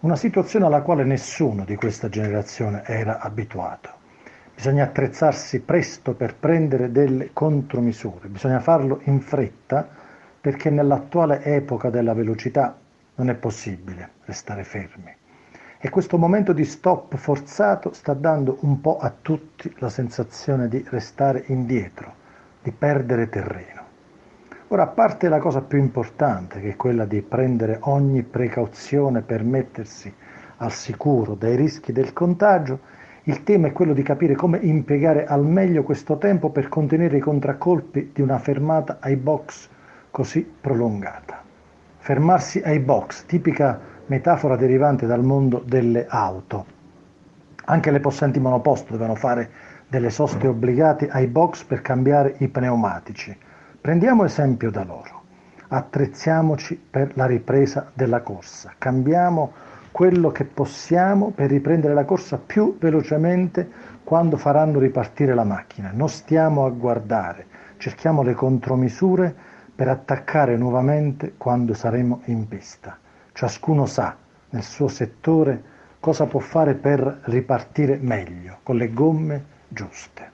Una situazione alla quale nessuno di questa generazione era abituato. Bisogna attrezzarsi presto per prendere delle contromisure, bisogna farlo in fretta perché nell'attuale epoca della velocità non è possibile restare fermi. E questo momento di stop forzato sta dando un po' a tutti la sensazione di restare indietro, di perdere terreno. Ora, a parte la cosa più importante, che è quella di prendere ogni precauzione per mettersi al sicuro dai rischi del contagio, il tema è quello di capire come impiegare al meglio questo tempo per contenere i contraccolpi di una fermata ai box così prolungata. Fermarsi ai box, tipica metafora derivante dal mondo delle auto. Anche le possenti monoposto devono fare delle soste obbligate ai box per cambiare i pneumatici Prendiamo esempio da loro, attrezziamoci per la ripresa della corsa, cambiamo quello che possiamo per riprendere la corsa più velocemente quando faranno ripartire la macchina. Non stiamo a guardare, cerchiamo le contromisure per attaccare nuovamente quando saremo in pista. Ciascuno sa nel suo settore cosa può fare per ripartire meglio, con le gomme giuste.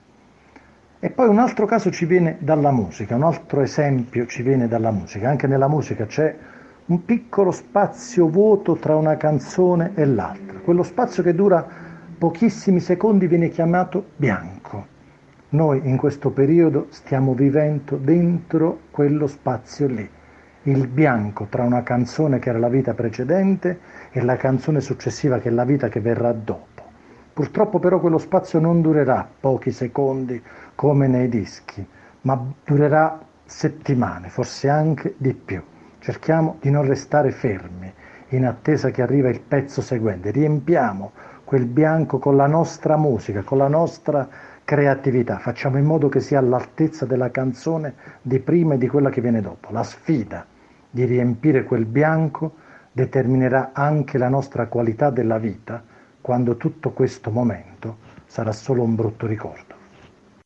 E poi un altro caso ci viene dalla musica, un altro esempio ci viene dalla musica. Anche nella musica c'è un piccolo spazio vuoto tra una canzone e l'altra. Quello spazio che dura pochissimi secondi viene chiamato bianco. Noi in questo periodo stiamo vivendo dentro quello spazio lì, il bianco tra una canzone che era la vita precedente e la canzone successiva che è la vita che verrà dopo. Purtroppo però quello spazio non durerà pochi secondi come nei dischi, ma durerà settimane, forse anche di più. Cerchiamo di non restare fermi in attesa che arriva il pezzo seguente. Riempiamo quel bianco con la nostra musica, con la nostra creatività. Facciamo in modo che sia all'altezza della canzone di prima e di quella che viene dopo. La sfida di riempire quel bianco determinerà anche la nostra qualità della vita quando tutto questo momento sarà solo un brutto ricordo.